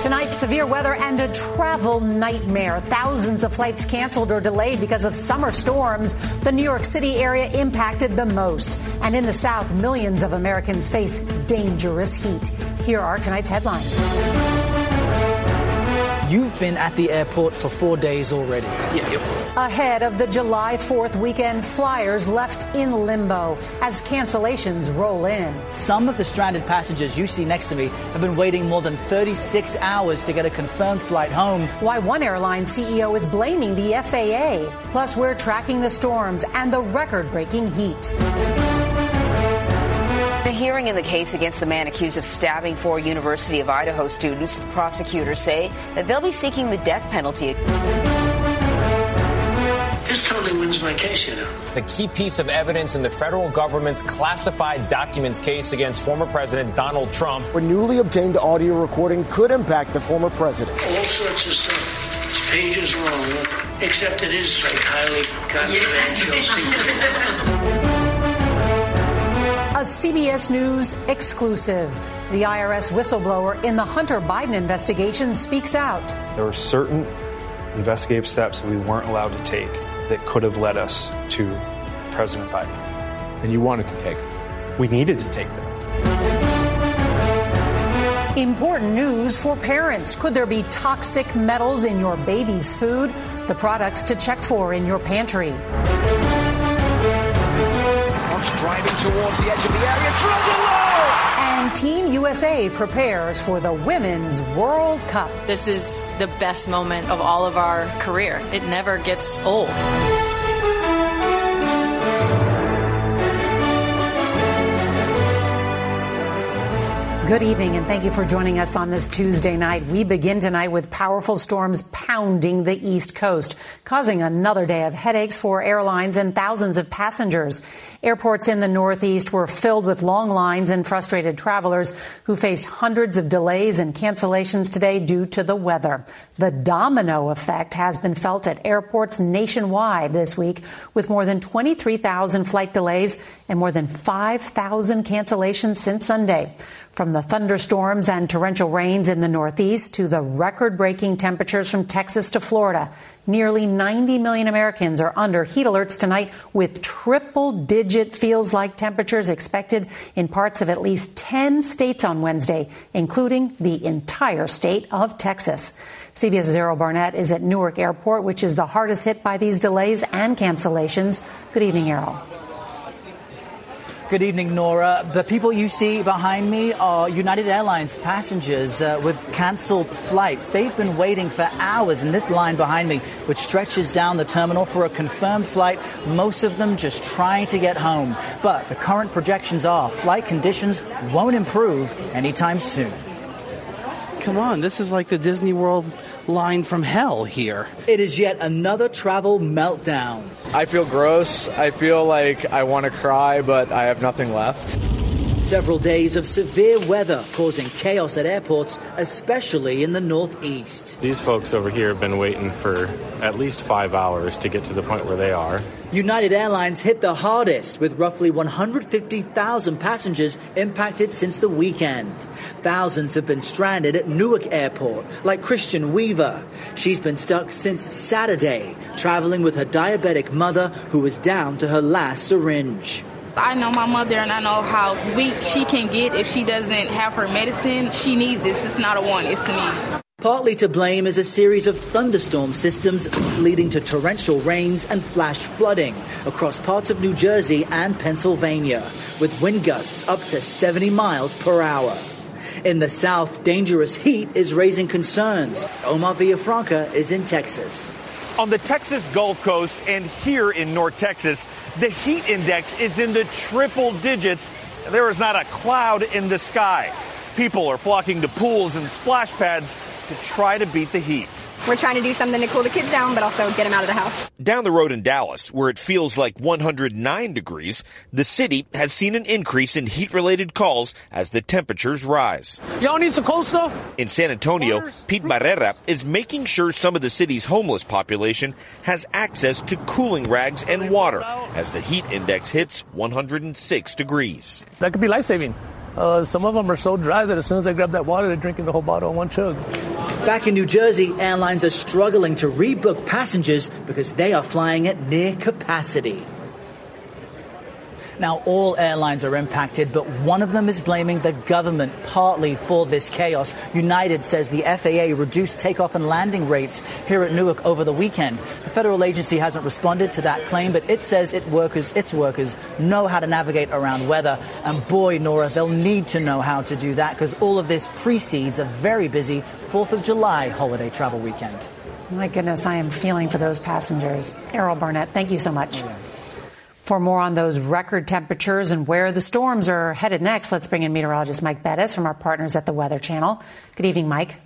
Tonight, severe weather and a travel nightmare. Thousands of flights canceled or delayed because of summer storms. The New York City area impacted the most. And in the South, millions of Americans face dangerous heat. Here are tonight's headlines. You've been at the airport for four days already. Yes. Ahead of the July 4th weekend, flyers left in limbo as cancellations roll in. Some of the stranded passengers you see next to me have been waiting more than 36 hours to get a confirmed flight home. Why one airline CEO is blaming the FAA. Plus, we're tracking the storms and the record breaking heat. The hearing in the case against the man accused of stabbing four University of Idaho students, prosecutors say that they'll be seeking the death penalty. This totally wins my case, you know. It's a key piece of evidence in the federal government's classified documents case against former President Donald Trump. A newly obtained audio recording could impact the former president. All sorts of stuff. Pages long, except it is like highly confidential secret. A CBS News exclusive. The IRS whistleblower in the Hunter Biden investigation speaks out. There were certain investigative steps that we weren't allowed to take that could have led us to President Biden. And you wanted to take them? We needed to take them. Important news for parents. Could there be toxic metals in your baby's food? The products to check for in your pantry driving towards the edge of the area, drills it low! And Team USA prepares for the Women's World Cup. This is the best moment of all of our career. It never gets old. Good evening, and thank you for joining us on this Tuesday night. We begin tonight with powerful storms pounding the East Coast, causing another day of headaches for airlines and thousands of passengers. Airports in the Northeast were filled with long lines and frustrated travelers who faced hundreds of delays and cancellations today due to the weather. The domino effect has been felt at airports nationwide this week, with more than 23,000 flight delays and more than 5,000 cancellations since Sunday. From the thunderstorms and torrential rains in the Northeast to the record breaking temperatures from Texas to Florida, nearly 90 million Americans are under heat alerts tonight with triple digit feels like temperatures expected in parts of at least 10 states on Wednesday, including the entire state of Texas. CBS's Errol Barnett is at Newark Airport, which is the hardest hit by these delays and cancellations. Good evening, Errol. Good evening, Norah. The people you see behind me are United Airlines passengers uh, with cancelled flights. They've been waiting for hours in this line behind me, which stretches down the terminal for a confirmed flight, most of them just trying to get home. But the current projections are flight conditions won't improve anytime soon. Come on, this is like the Disney World line from hell here. It is yet another travel meltdown. I feel gross. I feel like I want to cry, but I have nothing left. Several days of severe weather causing chaos at airports, especially in the Northeast. These folks over here have been waiting for at least five hours to get to the point where they are. United Airlines hit the hardest with roughly 150,000 passengers impacted since the weekend. Thousands have been stranded at Newark Airport, like Christian Weaver. She's been stuck since Saturday, traveling with her diabetic mother who was down to her last syringe. I know my mother and I know how weak she can get if she doesn't have her medicine. She needs this. It's not a want, it's a need. Partly to blame is a series of thunderstorm systems leading to torrential rains and flash flooding across parts of New Jersey and Pennsylvania, with wind gusts up to 70 miles per hour. In the south, dangerous heat is raising concerns. Omar Villafranca is in Texas. On the Texas Gulf Coast and here in North Texas, the heat index is in the triple digits. There is not a cloud in the sky. People are flocking to pools and splash pads to try to beat the heat. We're trying to do something to cool the kids down, but also get them out of the house. Down the road in Dallas, where it feels like 109 degrees, the city has seen an increase in heat related calls as the temperatures rise. Y'all need some cold stuff? In San Antonio, Pete Barrera is making sure some of the city's homeless population has access to cooling rags and water as the heat index hits 106 degrees. That could be life saving. Uh, some of them are so dry that as soon as they grab that water, they're drinking the whole bottle in one chug. Back in New Jersey, airlines are struggling to rebook passengers because they are flying at near capacity. Now, all airlines are impacted, but one of them is blaming the government partly for this chaos. United says the FAA reduced takeoff and landing rates here at Newark over the weekend. The federal agency hasn't responded to that claim, but it says it workers, its workers know how to navigate around weather. And boy, Norah, they'll need to know how to do that because all of this precedes a very busy 4th of July holiday travel weekend. My goodness, I am feeling for those passengers. Errol Barnett, thank you so much. Oh, For more on those record temperatures and where the storms are headed next, let's bring in meteorologist Mike Bettes from our partners at the Weather Channel. Good evening, Mike.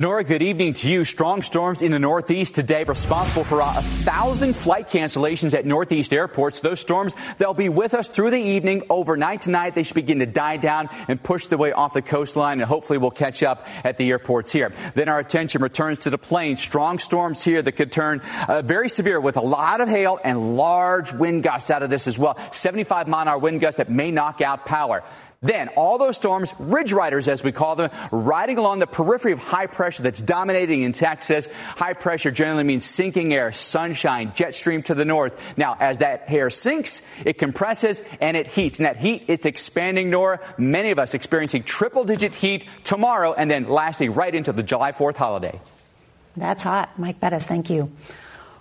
Norah, good evening to you. Strong storms in the Northeast today responsible for a thousand flight cancellations at Northeast airports. Those storms, they'll be with us through the evening. Overnight tonight, they should begin to die down and push their way off the coastline, and hopefully we'll catch up at the airports here. Then our attention returns to the plains. Strong storms here that could turn uh, very severe with a lot of hail and large wind gusts out of this as well. 75 mile an hour wind gusts that may knock out power. Then all those storms, ridge riders as we call them, riding along the periphery of high pressure that's dominating in Texas. High pressure generally means sinking air, sunshine, jet stream to the north. Now, as that air sinks, it compresses and it heats. And that heat, it's expanding, Norah. Many of us experiencing triple digit heat tomorrow and then lasting right into the July 4th holiday. That's hot. Mike Bettes, thank you.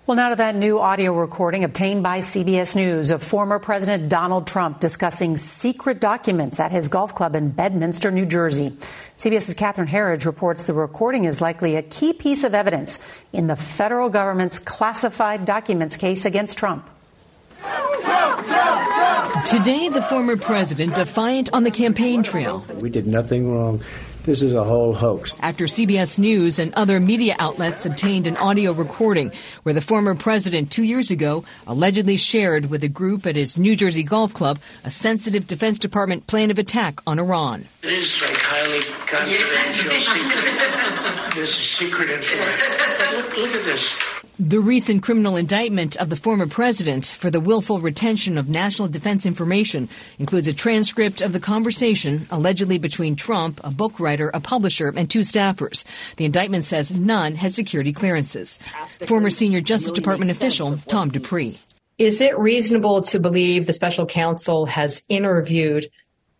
Well, now to that new audio recording obtained by CBS News of former President Donald Trump discussing secret documents at his golf club in Bedminster, New Jersey. CBS's Catherine Herridge reports the recording is likely a key piece of evidence in the federal government's classified documents case against Trump. Today, the former president defiant on the campaign trail. We did nothing wrong. This is a whole hoax. After CBS News and other media outlets obtained an audio recording where the former president two years ago allegedly shared with a group at his New Jersey golf club a sensitive Defense Department plan of attack on Iran. It is like highly confidential, secret. This is secret information. Look, look at this. The recent criminal indictment of the former president for the willful retention of national defense information includes a transcript of the conversation allegedly between Trump, a book writer, a publisher, and two staffers. The indictment says none had security clearances. Former senior Justice Department official Tom Dupree. Is it reasonable to believe the special counsel has interviewed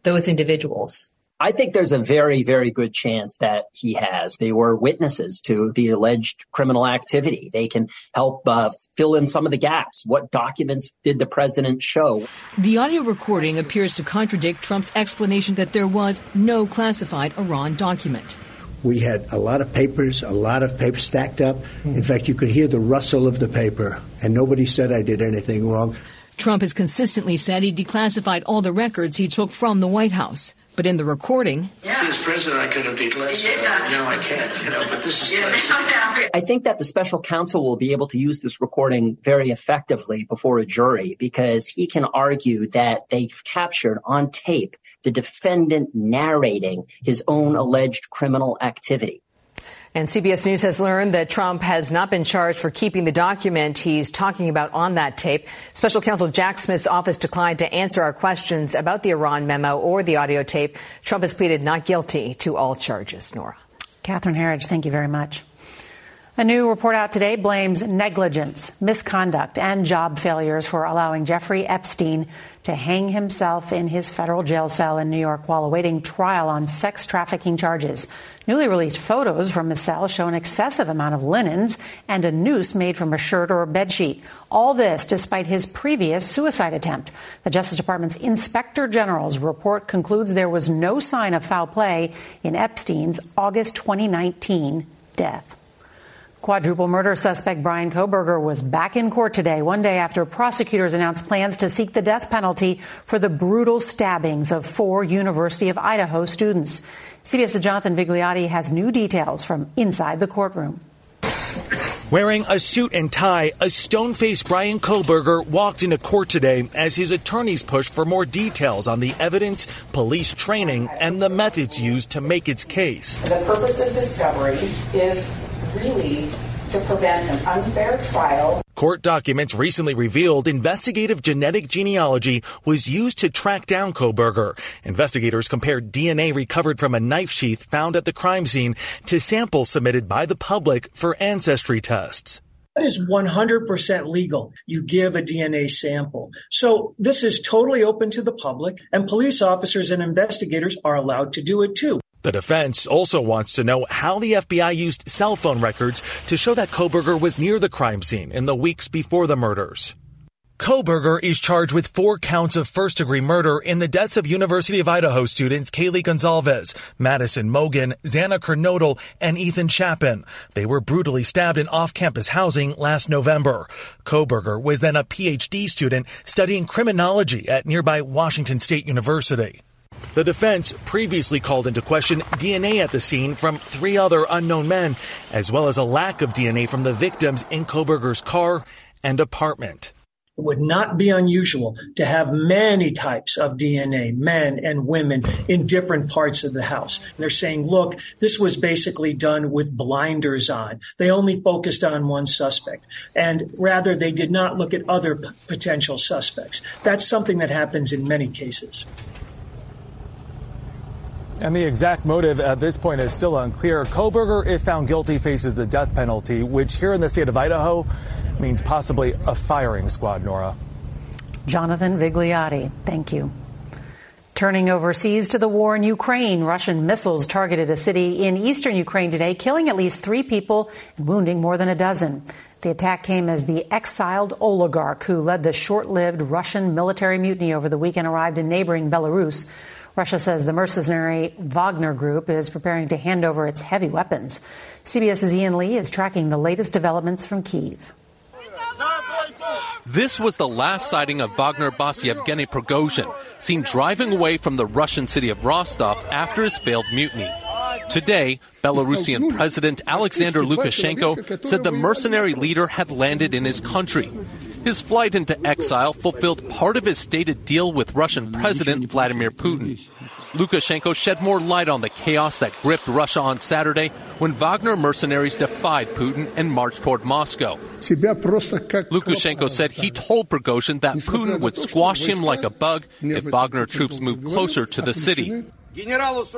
those individuals? I think there's a very, very good chance that he has. They were witnesses to the alleged criminal activity. They can help uh, fill in some of the gaps. What documents did the president show? The audio recording appears to contradict Trump's explanation that there was no classified Iran document. We had a lot of papers, a lot of papers stacked up. In fact, you could hear the rustle of the paper, and nobody said I did anything wrong. Trump has consistently said he declassified all the records he took from the White House. But in the recording, yeah. See, as president, I could have declassified. Yeah. No, I can't. You know, but this is. Yeah. I think that the special counsel will be able to use this recording very effectively before a jury because he can argue that they've captured on tape the defendant narrating his own alleged criminal activity. And CBS News has learned that Trump has not been charged for keeping the document he's talking about on that tape. Special counsel Jack Smith's office declined to answer our questions about the Iran memo or the audio tape. Trump has pleaded not guilty to all charges. Norah. Catherine Herridge, thank you very much. A new report out today blames negligence, misconduct, and job failures for allowing Jeffrey Epstein to hang himself in his federal jail cell in New York while awaiting trial on sex trafficking charges. Newly released photos from his cell show an excessive amount of linens and a noose made from a shirt or a bedsheet. All this despite his previous suicide attempt. The Justice Department's Inspector General's report concludes there was no sign of foul play in Epstein's August 2019 death. Quadruple murder suspect Brian Kohberger was back in court today, one day after prosecutors announced plans to seek the death penalty for the brutal stabbings of four University of Idaho students. CBS's Jonathan Vigliotti has new details from inside the courtroom. Wearing a suit and tie, a stone faced Brian Kohberger walked into court today as his attorneys pushed for more details on the evidence, police training, and the methods used to make its case. The purpose of discovery is really to prevent an unfair trial. Court documents recently revealed investigative genetic genealogy was used to track down Kohberger. Investigators compared DNA recovered from a knife sheath found at the crime scene to samples submitted by the public for ancestry tests. That is 100% legal. You give a DNA sample. So this is totally open to the public, and police officers and investigators are allowed to do it too. The defense also wants to know how the FBI used cell phone records to show that Kohberger was near the crime scene in the weeks before the murders. Kohberger is charged with four counts of first degree murder in the deaths of University of Idaho students Kaylee Goncalves, Madison Mogen, Xana Kernodle, and Ethan Chapin. They were brutally stabbed in off campus housing last November. Kohberger was then a PhD student studying criminology at nearby Washington State University. The defense previously called into question DNA at the scene from three other unknown men, as well as a lack of DNA from the victims in Kohberger's car and apartment. It would not be unusual to have many types of DNA, men and women, in different parts of the house. And they're saying, look, this was basically done with blinders on. They only focused on one suspect. And rather, they did not look at other p- potential suspects. That's something that happens in many cases. And the exact motive at this point is still unclear. Kohberger, if found guilty, faces the death penalty, which here in the state of Idaho means possibly a firing squad, Norah. Jonathan Vigliotti, thank you. Turning overseas to the war in Ukraine, Russian missiles targeted a city in eastern Ukraine today, killing at least three people and wounding more than a dozen. The attack came as the exiled oligarch who led the short lived Russian military mutiny over the weekend arrived in neighboring Belarus. Russia says the mercenary Wagner Group is preparing to hand over its heavy weapons. CBS's Ian Lee is tracking the latest developments from Kiev. This was the last sighting of Wagner boss Yevgeny Prigozhin, seen driving away from the Russian city of Rostov after his failed mutiny. Today, Belarusian President Alexander Lukashenko said the mercenary leader had landed in his country. His flight into exile fulfilled part of his stated deal with Russian President Vladimir Putin. Lukashenko shed more light on the chaos that gripped Russia on Saturday when Wagner mercenaries defied Putin and marched toward Moscow. Lukashenko said he told Prigozhin that Putin would squash him like a bug if Wagner troops moved closer to the city.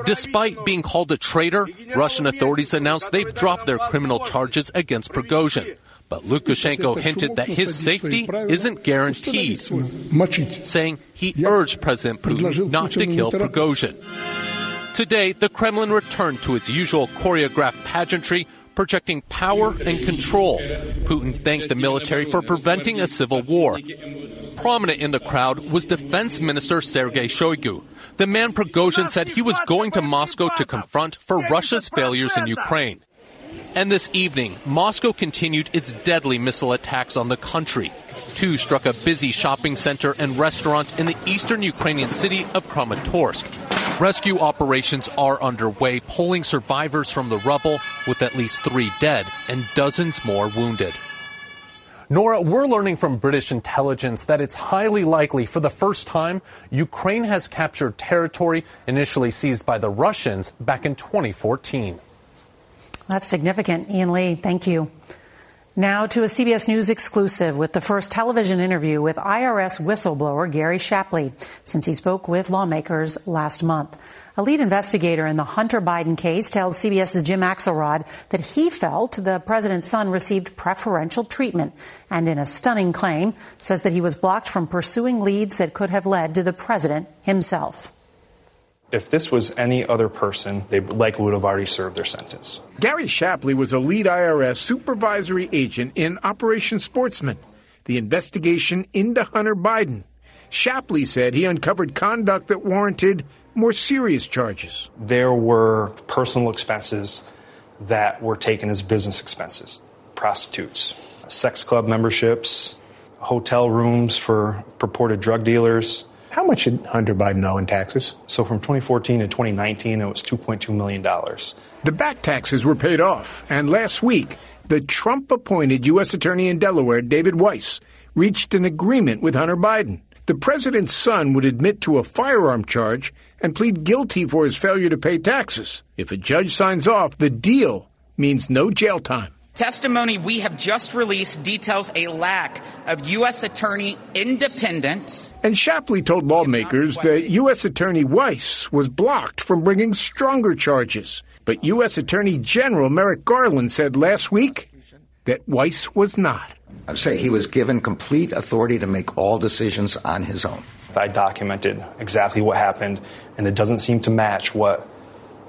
Despite being called a traitor, Russian authorities announced they've dropped their criminal charges against Prigozhin. But Lukashenko hinted that his safety isn't guaranteed, saying he urged President Putin not to kill Prigozhin. Today, the Kremlin returned to its usual choreographed pageantry, projecting power and control. Putin thanked the military for preventing a civil war. Prominent in the crowd was Defense Minister Sergei Shoigu, the man Prigozhin said he was going to Moscow to confront for Russia's failures in Ukraine. And this evening, Moscow continued its deadly missile attacks on the country. Two struck a busy shopping center and restaurant in the eastern Ukrainian city of Kramatorsk. Rescue operations are underway, pulling survivors from the rubble, with at least three dead and dozens more wounded. Norah, we're learning from British intelligence that it's highly likely for the first time Ukraine has captured territory initially seized by the Russians back in 2014. That's significant. Ian Lee, thank you. Now to a CBS News exclusive with the first television interview with IRS whistleblower Gary Shapley since he spoke with lawmakers last month. A lead investigator in the Hunter Biden case tells CBS's Jim Axelrod that he felt the president's son received preferential treatment and in a stunning claim says that he was blocked from pursuing leads that could have led to the president himself. If this was any other person, they likely would have already served their sentence. Gary Shapley was a lead IRS supervisory agent in Operation Sportsman, the investigation into Hunter Biden. Shapley said he uncovered conduct that warranted more serious charges. There were personal expenses that were taken as business expenses prostitutes, sex club memberships, hotel rooms for purported drug dealers, how much did Hunter Biden owe in taxes? So from 2014 to 2019, it was $2.2 million. The back taxes were paid off, and last week, the Trump appointed U.S. Attorney in Delaware, David Weiss, reached an agreement with Hunter Biden. The president's son would admit to a firearm charge and plead guilty for his failure to pay taxes. If a judge signs off, the deal means no jail time. Testimony we have just released details a lack of U.S. Attorney independence. And Shapley told lawmakers that U.S. Attorney Weiss was blocked from bringing stronger charges. But U.S. Attorney General Merrick Garland said last week that Weiss was not. I'd say he was given complete authority to make all decisions on his own. I documented exactly what happened, and it doesn't seem to match what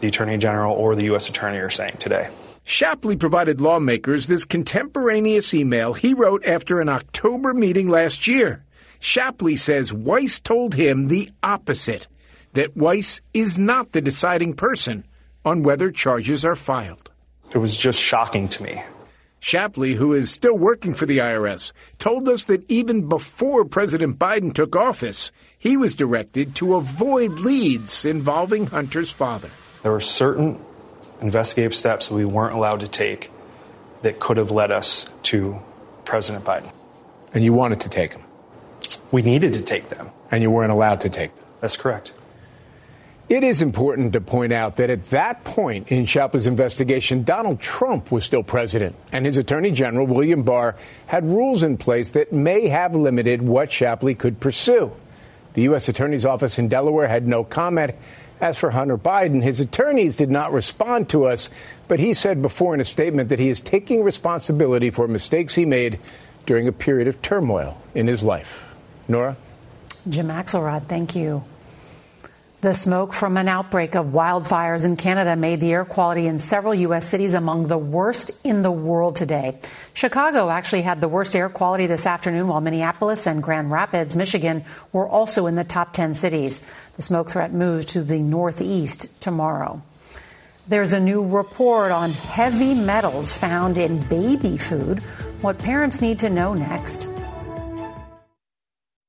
the Attorney General or the U.S. Attorney are saying today. Shapley provided lawmakers this contemporaneous email he wrote after an October meeting last year. Shapley says Weiss told him the opposite that Weiss is not the deciding person on whether charges are filed. It was just shocking to me. Shapley, who is still working for the IRS, told us that even before President Biden took office, he was directed to avoid leads involving Hunter's father. There were certain investigative steps that we weren't allowed to take that could have led us to President Biden. And you wanted to take them? We needed to take them. And you weren't allowed to take them? That's correct. It is important to point out that at that point in Shapley's investigation, Donald Trump was still president, and his attorney general, William Barr, had rules in place that may have limited what Shapley could pursue. The U.S. Attorney's Office in Delaware had no comment. As for Hunter Biden, his attorneys did not respond to us, but he said before in a statement that he is taking responsibility for mistakes he made during a period of turmoil in his life. Norah? Jim Axelrod, thank you. The smoke from an outbreak of wildfires in Canada made the air quality in several U.S. cities among the worst in the world today. Chicago actually had the worst air quality this afternoon, while Minneapolis and Grand Rapids, Michigan, were also in the top 10 cities. The smoke threat moves to the northeast tomorrow. There's a new report on heavy metals found in baby food. What parents need to know next.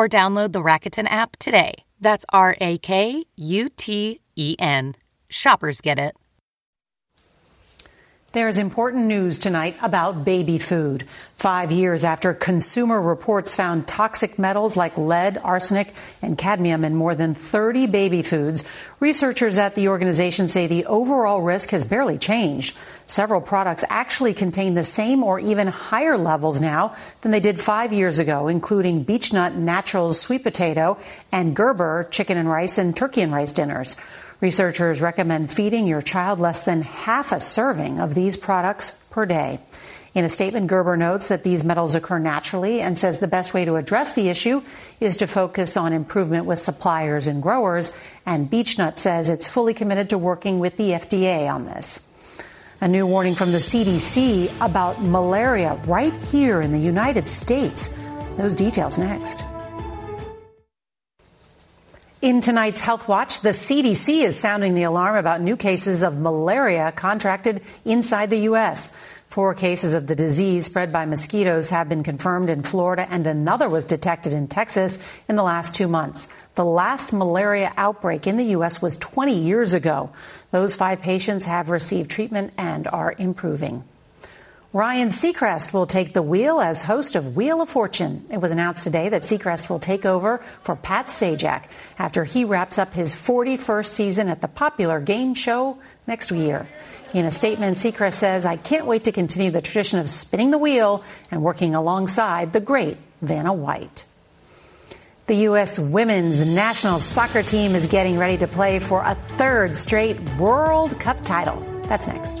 or download the Rakuten app today. That's R A K U T E N. Shoppers get it. There's important news tonight about baby food. Five years after Consumer Reports found toxic metals like lead, arsenic, and cadmium in more than 30 baby foods, researchers at the organization say the overall risk has barely changed. Several products actually contain the same or even higher levels now than they did five years ago, including Beech-Nut Naturals sweet potato and Gerber chicken and rice and turkey and rice dinners. Researchers recommend feeding your child less than half a serving of these products per day. In a statement, Gerber notes that these metals occur naturally and says the best way to address the issue is to focus on improvement with suppliers and growers. And Beech-Nut says it's fully committed to working with the FDA on this. A new warning from the CDC about malaria right here in the United States. Those details next. In tonight's Health Watch, the CDC is sounding the alarm about new cases of malaria contracted inside the U.S. Four cases of the disease spread by mosquitoes have been confirmed in Florida, and another was detected in Texas in the last two months. The last malaria outbreak in the U.S. was 20 years ago. Those five patients have received treatment and are improving. Ryan Seacrest will take the wheel as host of Wheel of Fortune. It was announced today that Seacrest will take over for Pat Sajak after he wraps up his 41st season at the popular game show next year. In a statement, Seacrest says, I can't wait to continue the tradition of spinning the wheel and working alongside the great Vanna White. The U.S. women's national soccer team is getting ready to play for a third straight World Cup title. That's next.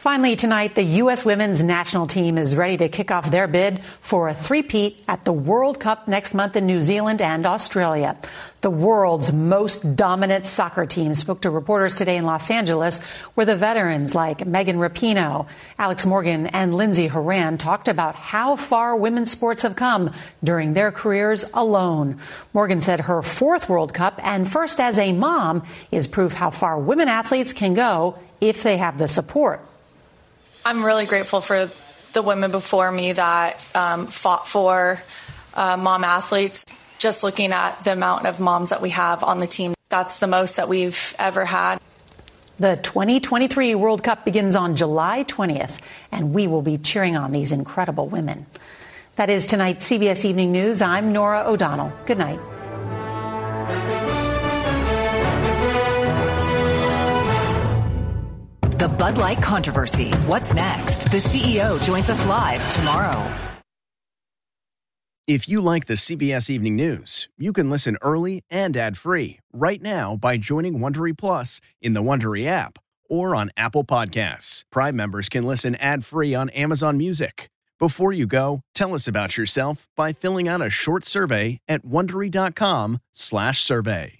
Finally, tonight, the U.S. women's national team is ready to kick off their bid for a three-peat at the World Cup next month in New Zealand and Australia. The world's most dominant soccer team spoke to reporters today in Los Angeles, where the veterans like Megan Rapinoe, Alex Morgan, and Lindsey Horan talked about how far women's sports have come during their careers alone. Morgan said her fourth World Cup and first as a mom is proof how far women athletes can go if they have the support. I'm really grateful for the women before me that um, fought for uh, mom athletes. Just looking at the amount of moms that we have on the team, that's the most that we've ever had. The 2023 World Cup begins on July 20th, and we will be cheering on these incredible women. That is tonight's CBS Evening News. I'm Norah O'Donnell. Good night. The Bud Light controversy. What's next? The CEO joins us live tomorrow. If you like the CBS Evening News, you can listen early and ad-free right now by joining Wondery Plus in the Wondery app or on Apple Podcasts. Prime members can listen ad-free on Amazon Music. Before you go, tell us about yourself by filling out a short survey at wondery.com/survey.